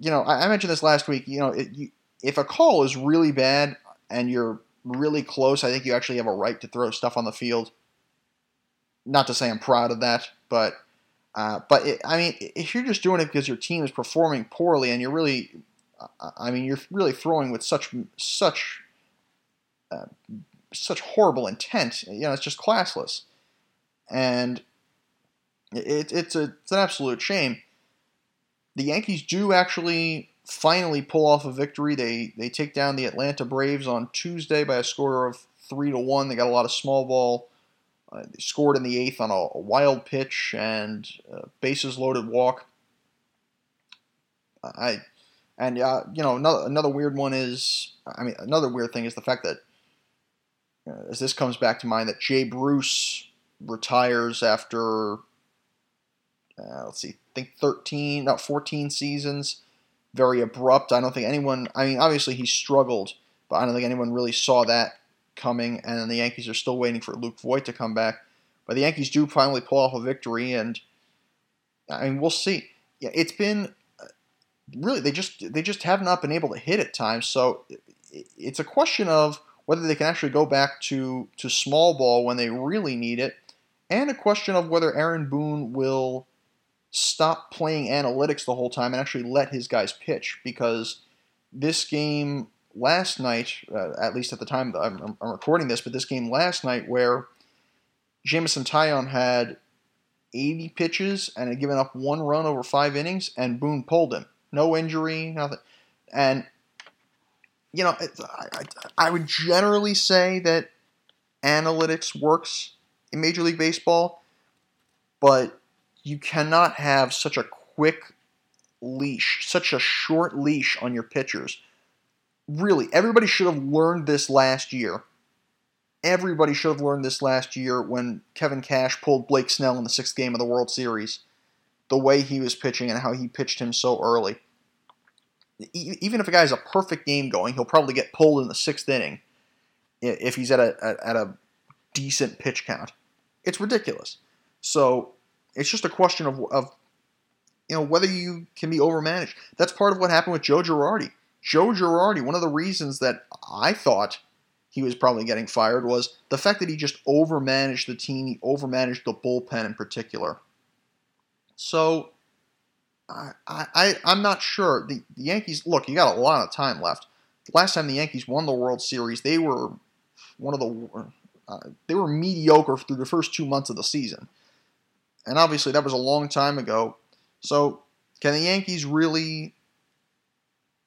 you know, I, I mentioned this last week. You know, it, you, if a call is really bad and you're really close, I think you actually have a right to throw stuff on the field. Not to say I'm proud of that, but uh, but it, I mean, if you're just doing it because your team is performing poorly and you're really, I mean, you're really throwing with such such uh, such horrible intent. You know, it's just classless, and it, it's a it's an absolute shame. The Yankees do actually finally pull off a victory. They they take down the Atlanta Braves on Tuesday by a score of three to one. They got a lot of small ball. Uh, scored in the eighth on a, a wild pitch and bases loaded walk. I and uh, you know another another weird one is I mean another weird thing is the fact that uh, as this comes back to mind, that Jay Bruce retires after, uh, let's see, I think 13, not 14 seasons. Very abrupt. I don't think anyone, I mean, obviously he struggled, but I don't think anyone really saw that coming. And the Yankees are still waiting for Luke Voit to come back. But the Yankees do finally pull off a victory, and I mean, we'll see. Yeah, it's been uh, really they just they just have not been able to hit at times. So it's a question of whether they can actually go back to, to small ball when they really need it, and a question of whether Aaron Boone will stop playing analytics the whole time and actually let his guys pitch because this game last night, uh, at least at the time I'm, I'm, recording this, but this game last night where Jameson Taillon had 80 pitches and had given up one run over five innings, and Boone pulled him. No injury, nothing. And you know, I, I, I would generally say that analytics works in Major League Baseball, but you cannot have such a quick leash, such a short leash on your pitchers. Really, everybody should have learned this last year. Everybody should have learned this last year when Kevin Cash pulled Blake Snell in the sixth game of the World Series. The way he was pitching and how he pitched him so early even if a guy has a perfect game going, he'll probably get pulled in the sixth inning if he's at a at a decent pitch count. It's ridiculous. So it's just a question of, of you know whether you can be overmanaged. That's part of what happened with Joe Girardi. Joe Girardi, one of the reasons that I thought he was probably getting fired was the fact that he just overmanaged the team, he overmanaged the bullpen in particular. So I, I, I'm not sure. The, the Yankees, look, you got a lot of time left. Last time the Yankees won the World Series, they were one of the uh, they were mediocre through the first two months of the season, and obviously that was a long time ago. So, can the Yankees really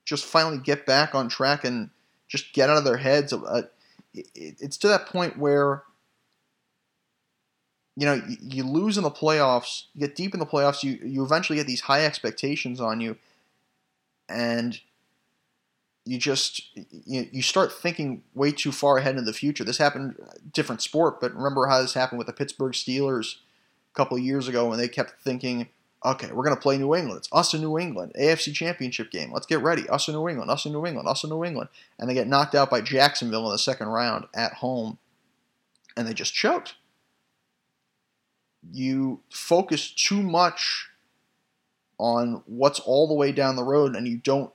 just finally get back on track and just get out of their heads? Uh, it, it's to that point where you know, you, you, lose in the playoffs, you get deep in the playoffs, you, you eventually get these high expectations on you, and you just you, you start thinking way too far ahead in the future. This happened different sport, but remember how this happened with the Pittsburgh Steelers a couple years ago when they kept thinking, okay, we're going to play New England. It's us in New England, AFC Championship game. Let's get ready. Us in New England, us in New England, us in New England. And they get knocked out by Jacksonville in the second round at home, and they just choked you focus too much on what's all the way down the road and you don't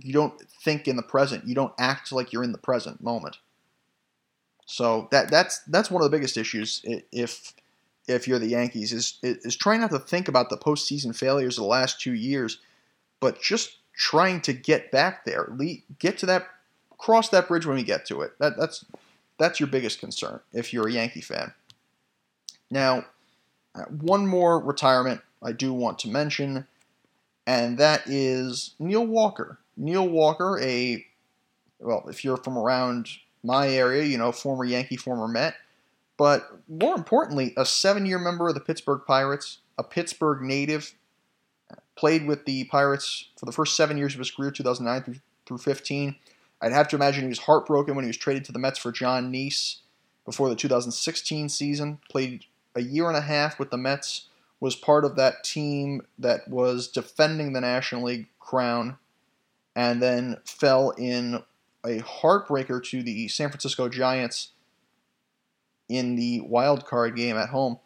you don't think in the present you don't act like you're in the present moment so that that's that's one of the biggest issues if if you're the Yankees is is trying not to think about the postseason failures of the last two years, but just trying to get back there, get to that, cross that bridge when we get to it. That that's that's your biggest concern if you're a Yankee fan. Now, uh, one more retirement I do want to mention, and that is Neil Walker. Neil Walker, a well, if you're from around my area, you know, former Yankee, former Met, but more importantly, a seven-year member of the Pittsburgh Pirates, a Pittsburgh native, played with the Pirates for the first seven years of his career, 2009 through, through 15. I'd have to imagine he was heartbroken when he was traded to the Mets for Jon Niese before the 2016 season. Played a year and a half with the Mets, was part of that team that was defending the National League crown, and then fell in a heartbreaker to the San Francisco Giants in the wild card game at home.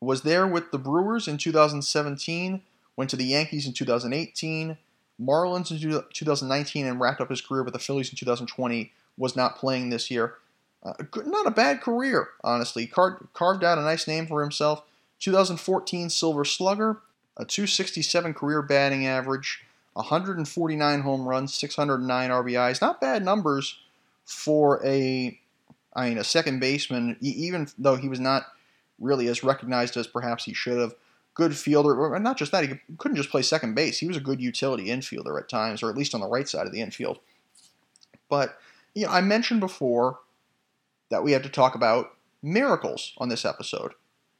Was there with the Brewers in 2017, went to the Yankees in 2018, Marlins in 2019, and wrapped up his career with the Phillies in 2020. Was not playing this year. Uh, not a bad career, honestly. Car- carved out a nice name for himself. 2014 Silver Slugger, a 267 career batting average, 149 home runs, 609 RBIs. Not bad numbers for a, I mean, a second baseman. Even though he was not really as recognized as perhaps he should have. Good fielder, and not just that, he couldn't just play second base. He was a good utility infielder at times, or at least on the right side of the infield. But you know, I mentioned before that we have to talk about miracles on this episode.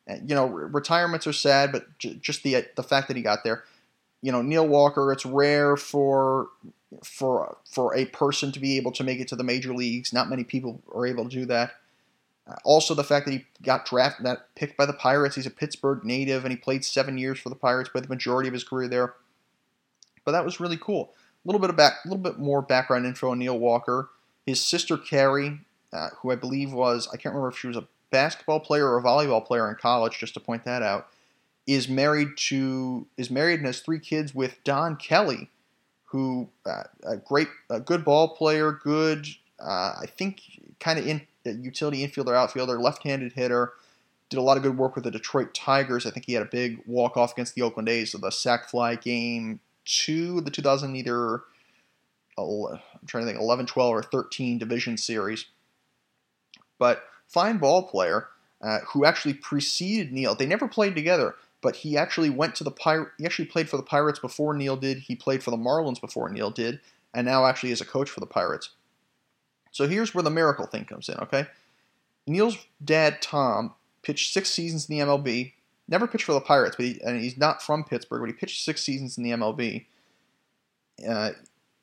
And, you know, retirements are sad, but j- just the the fact that he got there. You know, Neil Walker. It's rare for for for a person to be able to make it to the major leagues. Not many people are able to do that. Uh, also, the fact that he got drafted, that picked by the Pirates. He's a Pittsburgh native, and he played seven years for the Pirates, played the majority of his career there. But that was really cool. A little bit of back, a little bit more background info on Neil Walker. His sister Carrie uh, who I believe was, I can't remember if she was a basketball player or a volleyball player in college, just to point that out, is married to, is married and has three kids with Don Kelly, who, uh, a great, a good ball player, good, uh, I think, kind of in utility infielder, outfielder, left-handed hitter, did a lot of good work with the Detroit Tigers. I think he had a big walk-off against the Oakland A's, so the sac fly game two, the 2000 either, I'm trying to think, 11, 12, or 13 division series but fine ball player uh, who actually preceded Neil. They never played together, but he actually went to the Pir- He actually played for the Pirates before Neil did. He played for the Marlins before Neil did, and now actually is a coach for the Pirates. So here's where the miracle thing comes in. Okay, Neil's dad Tom pitched six seasons in the MLB. Never pitched for the Pirates, but he, and he's not from Pittsburgh, but he pitched six seasons in the MLB. Uh,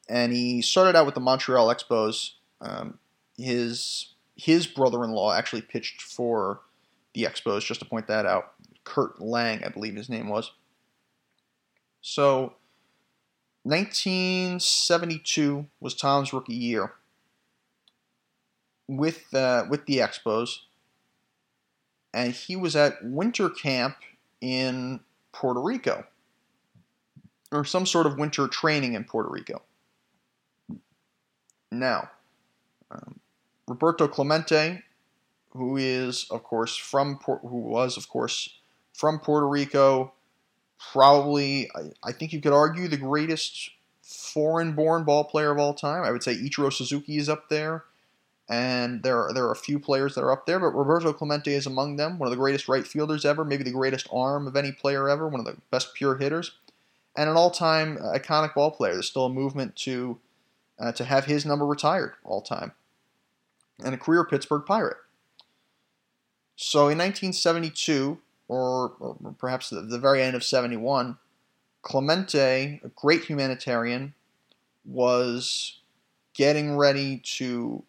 and he started out with the Montreal Expos. Um, his his brother-in-law actually pitched for the Expos. Just to point that out, Kurt Lang, I believe his name was. So, 1972 was Tom's rookie year with uh, with the Expos, and he was at winter camp in Puerto Rico, or some sort of winter training in Puerto Rico. Now, um, Roberto Clemente, who is of course from who was of course from Puerto Rico, probably I, I think you could argue the greatest foreign-born ball player of all time. I would say Ichiro Suzuki is up there and there are, there are a few players that are up there, but Roberto Clemente is among them. One of the greatest right fielders ever, maybe the greatest arm of any player ever, one of the best pure hitters, and an all-time iconic ball player. There's still a movement to uh, to have his number retired all time, and a career Pittsburgh Pirate. So in 1972, or, or perhaps the, the very end of 71, Clemente, a great humanitarian, was getting ready to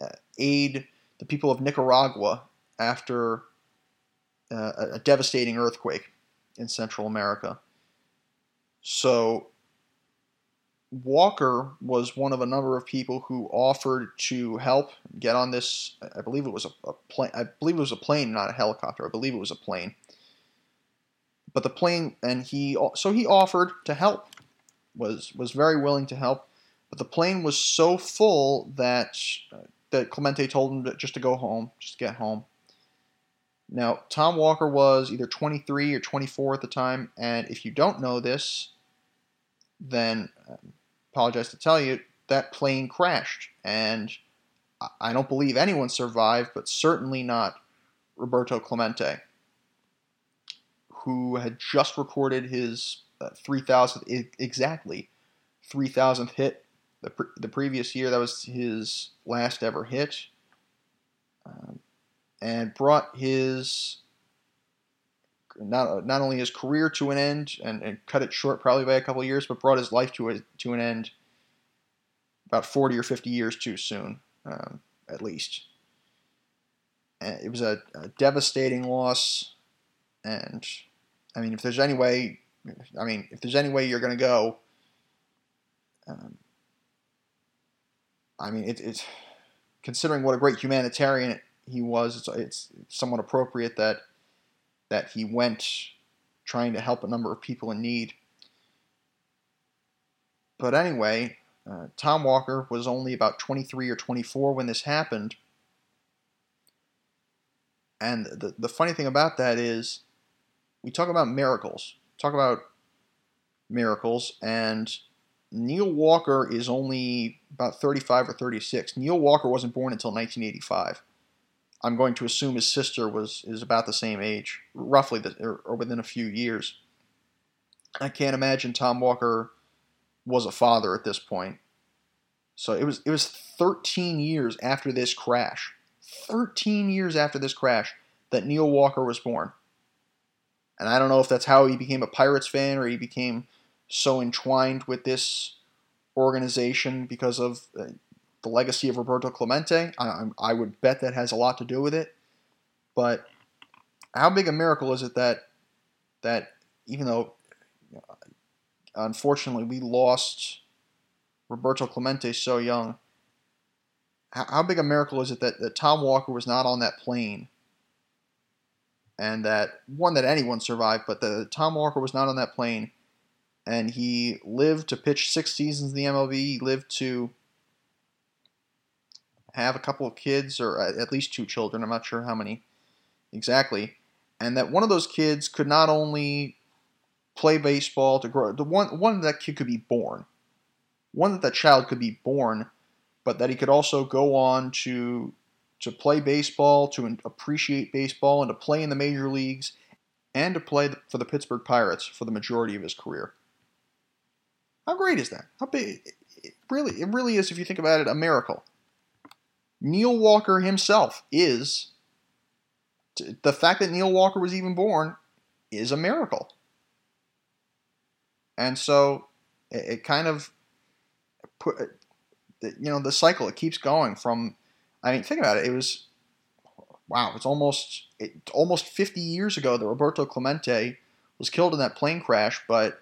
uh, aid the people of Nicaragua after uh, a devastating earthquake in Central America. So Walker was one of a number of people who offered to help get on this. I believe it was a, a plane. I believe it was a plane, not a helicopter. I believe it was a plane. But the plane, and he so he offered to help. was was very willing to help, but the plane was so full that uh, that Clemente told him just to go home, just get home. Now, Tom Walker was either 23 or 24 at the time, and if you don't know this, then um, apologize to tell you that plane crashed, and I don't believe anyone survived, but certainly not Roberto Clemente, who had just recorded his uh, 3,000th exactly 3,000th hit the, pre- the previous year. That was his last ever hit. Um, and brought his not, not only his career to an end and, and cut it short probably by a couple years, but brought his life to a, to an end about 40 or 50 years too soon, um, at least. And it was a, a, devastating loss, and I mean, if there's any way, I mean, if there's any way you're going to go, um, I mean, it, it's considering what a great humanitarian he was. It's, it's somewhat appropriate that that he went trying to help a number of people in need. But anyway, uh, Tom Walker was only about 23 or 24 when this happened. And the, the funny thing about that is, we talk about miracles, talk about miracles, and Neil Walker is only about 35 or 36. Neil Walker wasn't born until 1985. I'm going to assume his sister was is about the same age, roughly, the, or, or within a few years. I can't imagine Tom Walker was a father at this point. So it was it was 13 years after this crash, 13 years after this crash that Neil Walker was born. And I don't know if that's how he became a Pirates fan or he became so entwined with this organization because of uh, the legacy of Roberto Clemente. I, I would bet that has a lot to do with it. But how big a miracle is it that that even though uh, unfortunately we lost Roberto Clemente so young, how, how big a miracle is it that, that Tom Walker was not on that plane? And that one that anyone survived, but that Tom Walker was not on that plane, and he lived to pitch six seasons in the MLB. He lived to have a couple of kids, or uh, at least two children. I'm not sure how many exactly. And that one of those kids could not only play baseball to grow, the one one that kid could be born, one that that child could be born, but that he could also go on to to play baseball, to appreciate baseball, and to play in the major leagues, and to play for the Pittsburgh Pirates for the majority of his career. How great is that? How big? It really, it really is. If you think about it, a miracle. Neil Walker himself is the fact that Neil Walker was even born is a miracle. And so it, it kind of put, you know, the cycle, it keeps going from, I mean, think about it. It was, wow, it's almost, it, almost 50 years ago that Roberto Clemente was killed in that plane crash, but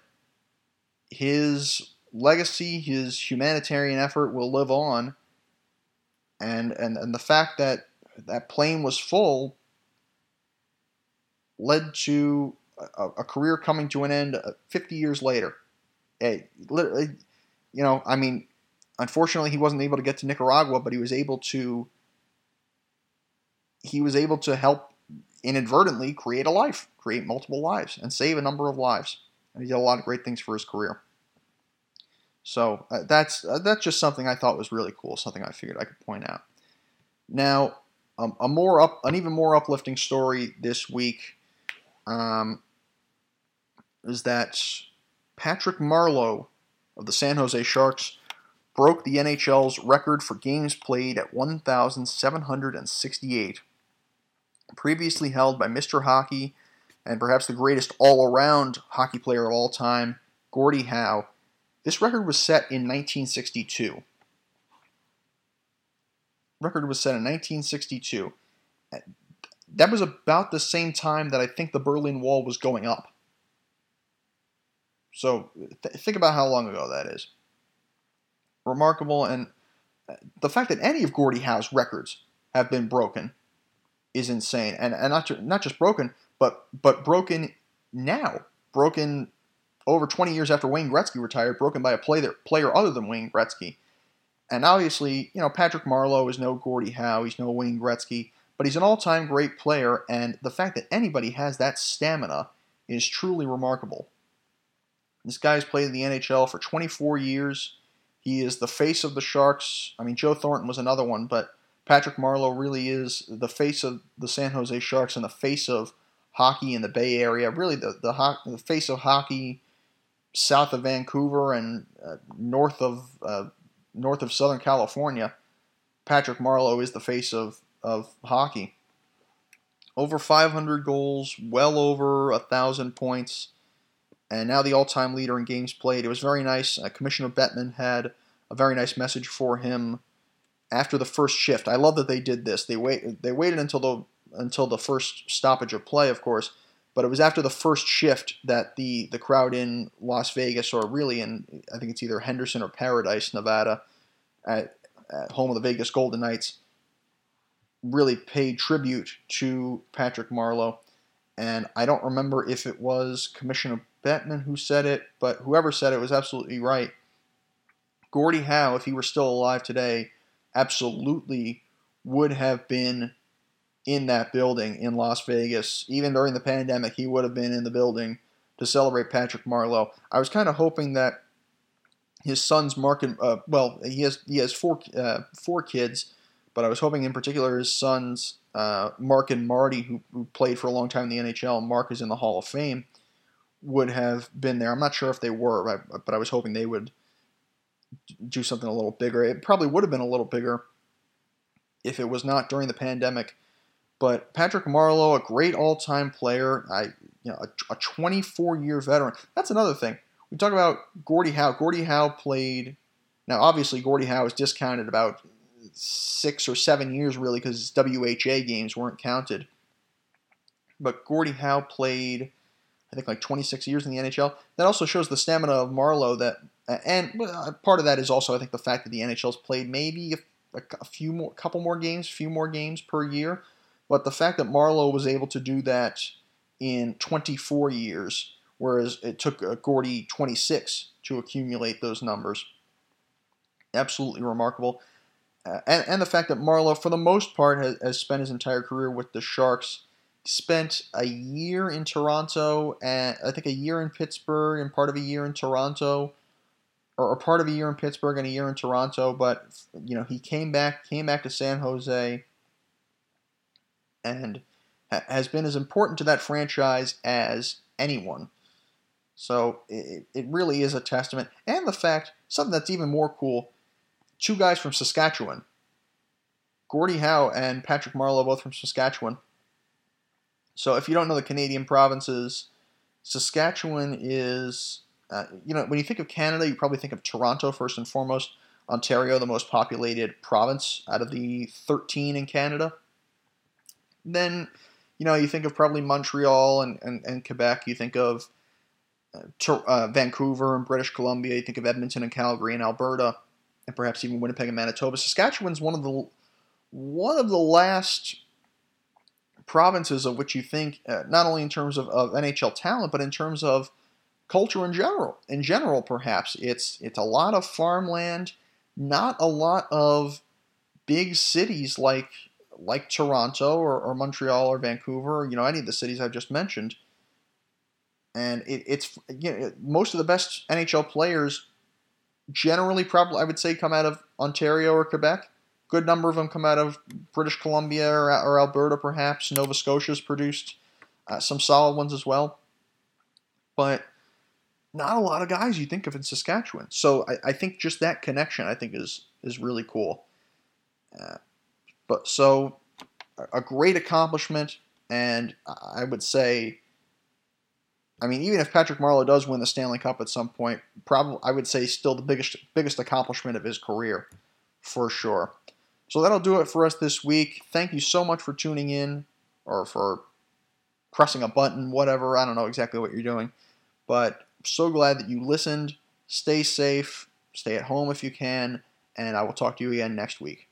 his legacy, his humanitarian effort will live on. And, and, and the fact that that plane was full led to a, a career coming to an end uh, 50 years later. Hey, literally, you know, I mean, unfortunately, he wasn't able to get to Nicaragua, but he was able to. He was able to help inadvertently create a life, create multiple lives, and save a number of lives. And he did a lot of great things for his career. So uh, that's uh, that's just something I thought was really cool. Something I figured I could point out. Now, um, a more up, an even more uplifting story this week um, is that Patrick Marleau of the San Jose Sharks broke the NHL's record for games played at 1,768, previously held by Mr. Hockey and perhaps the greatest all around hockey player of all time, Gordie Howe this record was set in 1962. Record was set in 1962. That was about the same time that I think the Berlin Wall was going up. So th- think about how long ago that is. Remarkable, and uh, the fact that any of Gordie Howe's records have been broken is insane, and and not ju- not just broken, but but broken now, broken over 20 years after Wayne Gretzky retired, broken by a player, player other than Wayne Gretzky. And obviously, you know, Patrick Marleau is no Gordie Howe, he's no Wayne Gretzky, but he's an all time great player, and the fact that anybody has that stamina is truly remarkable. This guy's played in the NHL for 24 years. He is the face of the Sharks. I mean, Joe Thornton was another one, but Patrick Marleau really is the face of the San Jose Sharks and the face of hockey in the Bay Area. Really, the the, ho- the face of hockey south of Vancouver and uh, north of uh, north of Southern California, Patrick Marleau is the face of, of hockey. Over 500 goals, well over a thousand points, and now the all-time leader in games played. It was very nice. Uh, Commissioner Bettman had a very nice message for him after the first shift. I love that they did this. They wait. They waited until the until the first stoppage of play, of course, but it was after the first shift that the the crowd in Las Vegas, or really in I think it's either Henderson or Paradise, Nevada, at, at home of the Vegas Golden Knights, really paid tribute to Patrick Marleau. And I don't remember if it was Commissioner Bettman who said it, but whoever said it was absolutely right. Gordie Howe, if he were still alive today, absolutely would have been in that building in Las Vegas. Even during the pandemic, he would have been in the building to celebrate Patrick Marleau. I was kind of hoping that his son's Mark and uh, well, he has he has four uh, four kids, but I was hoping in particular his sons uh, Mark and Marty, who, who played for a long time in the NHL. Mark is in the Hall of Fame. Would have been there. I'm not sure if they were, but I was hoping they would do something a little bigger. It probably would have been a little bigger if it was not during the pandemic but Patrick Marleau, a great all-time player, I you know a, a 24-year veteran. That's another thing. We talk about Gordie Howe. Gordie Howe played. Now, obviously, Gordie Howe is discounted about six or seven years, really, because WHA games weren't counted. But Gordie Howe played, I think, like 26 years in the NHL. That also shows the stamina of Marleau. That and uh, part of that is also, I think, the fact that the NHL's played maybe a, a few more, couple more games, few more games per year. But the fact that Marleau was able to do that in 24 years, whereas it took uh, Gordie 26 to accumulate those numbers, absolutely remarkable. Uh, and, and the fact that Marleau, for the most part, has, has spent his entire career with the Sharks. Spent a year in Toronto, and I think a year in Pittsburgh, and part of a year in Toronto, or, or part of a year in Pittsburgh and a year in Toronto. But you know, he came back, came back to San Jose and ha- has been as important to that franchise as anyone. So it, it really is a testament. And the fact, something that's even more cool, two guys from Saskatchewan, Gordie Howe and Patrick Marleau, both from Saskatchewan. So if you don't know the Canadian provinces, Saskatchewan is, uh, you know, when you think of Canada, you probably think of Toronto first and foremost. Ontario, the most populated province out of the 13 in Canada. Then, you know, you think of probably Montreal and, and, and Quebec. You think of uh, uh, Vancouver and British Columbia. You think of Edmonton and Calgary and Alberta, and perhaps even Winnipeg and Manitoba. Saskatchewan's one of the one of the last provinces of which you think, uh, not only in terms of, of NHL talent, but in terms of culture in general. In general, perhaps it's it's a lot of farmland, not a lot of big cities like like Toronto or, or Montreal or Vancouver. You know, any of the cities I've just mentioned. And it, it's you know, most of the best NHL players generally probably I would say come out of Ontario or Quebec good number of them come out of British Columbia or, or Alberta, perhaps. Nova Scotia's produced uh, some solid ones as well. But not a lot of guys you think of in Saskatchewan. So I, I think just that connection I think is is really cool. Uh, but so a great accomplishment, and I would say, I mean, even if Patrick Marleau does win the Stanley Cup at some point, probably I would say still the biggest biggest accomplishment of his career, for sure. So that'll do it for us this week. Thank you so much for tuning in or for pressing a button, whatever. I don't know exactly what you're doing. But so glad that you listened. Stay safe, stay at home if you can, and I will talk to you again next week.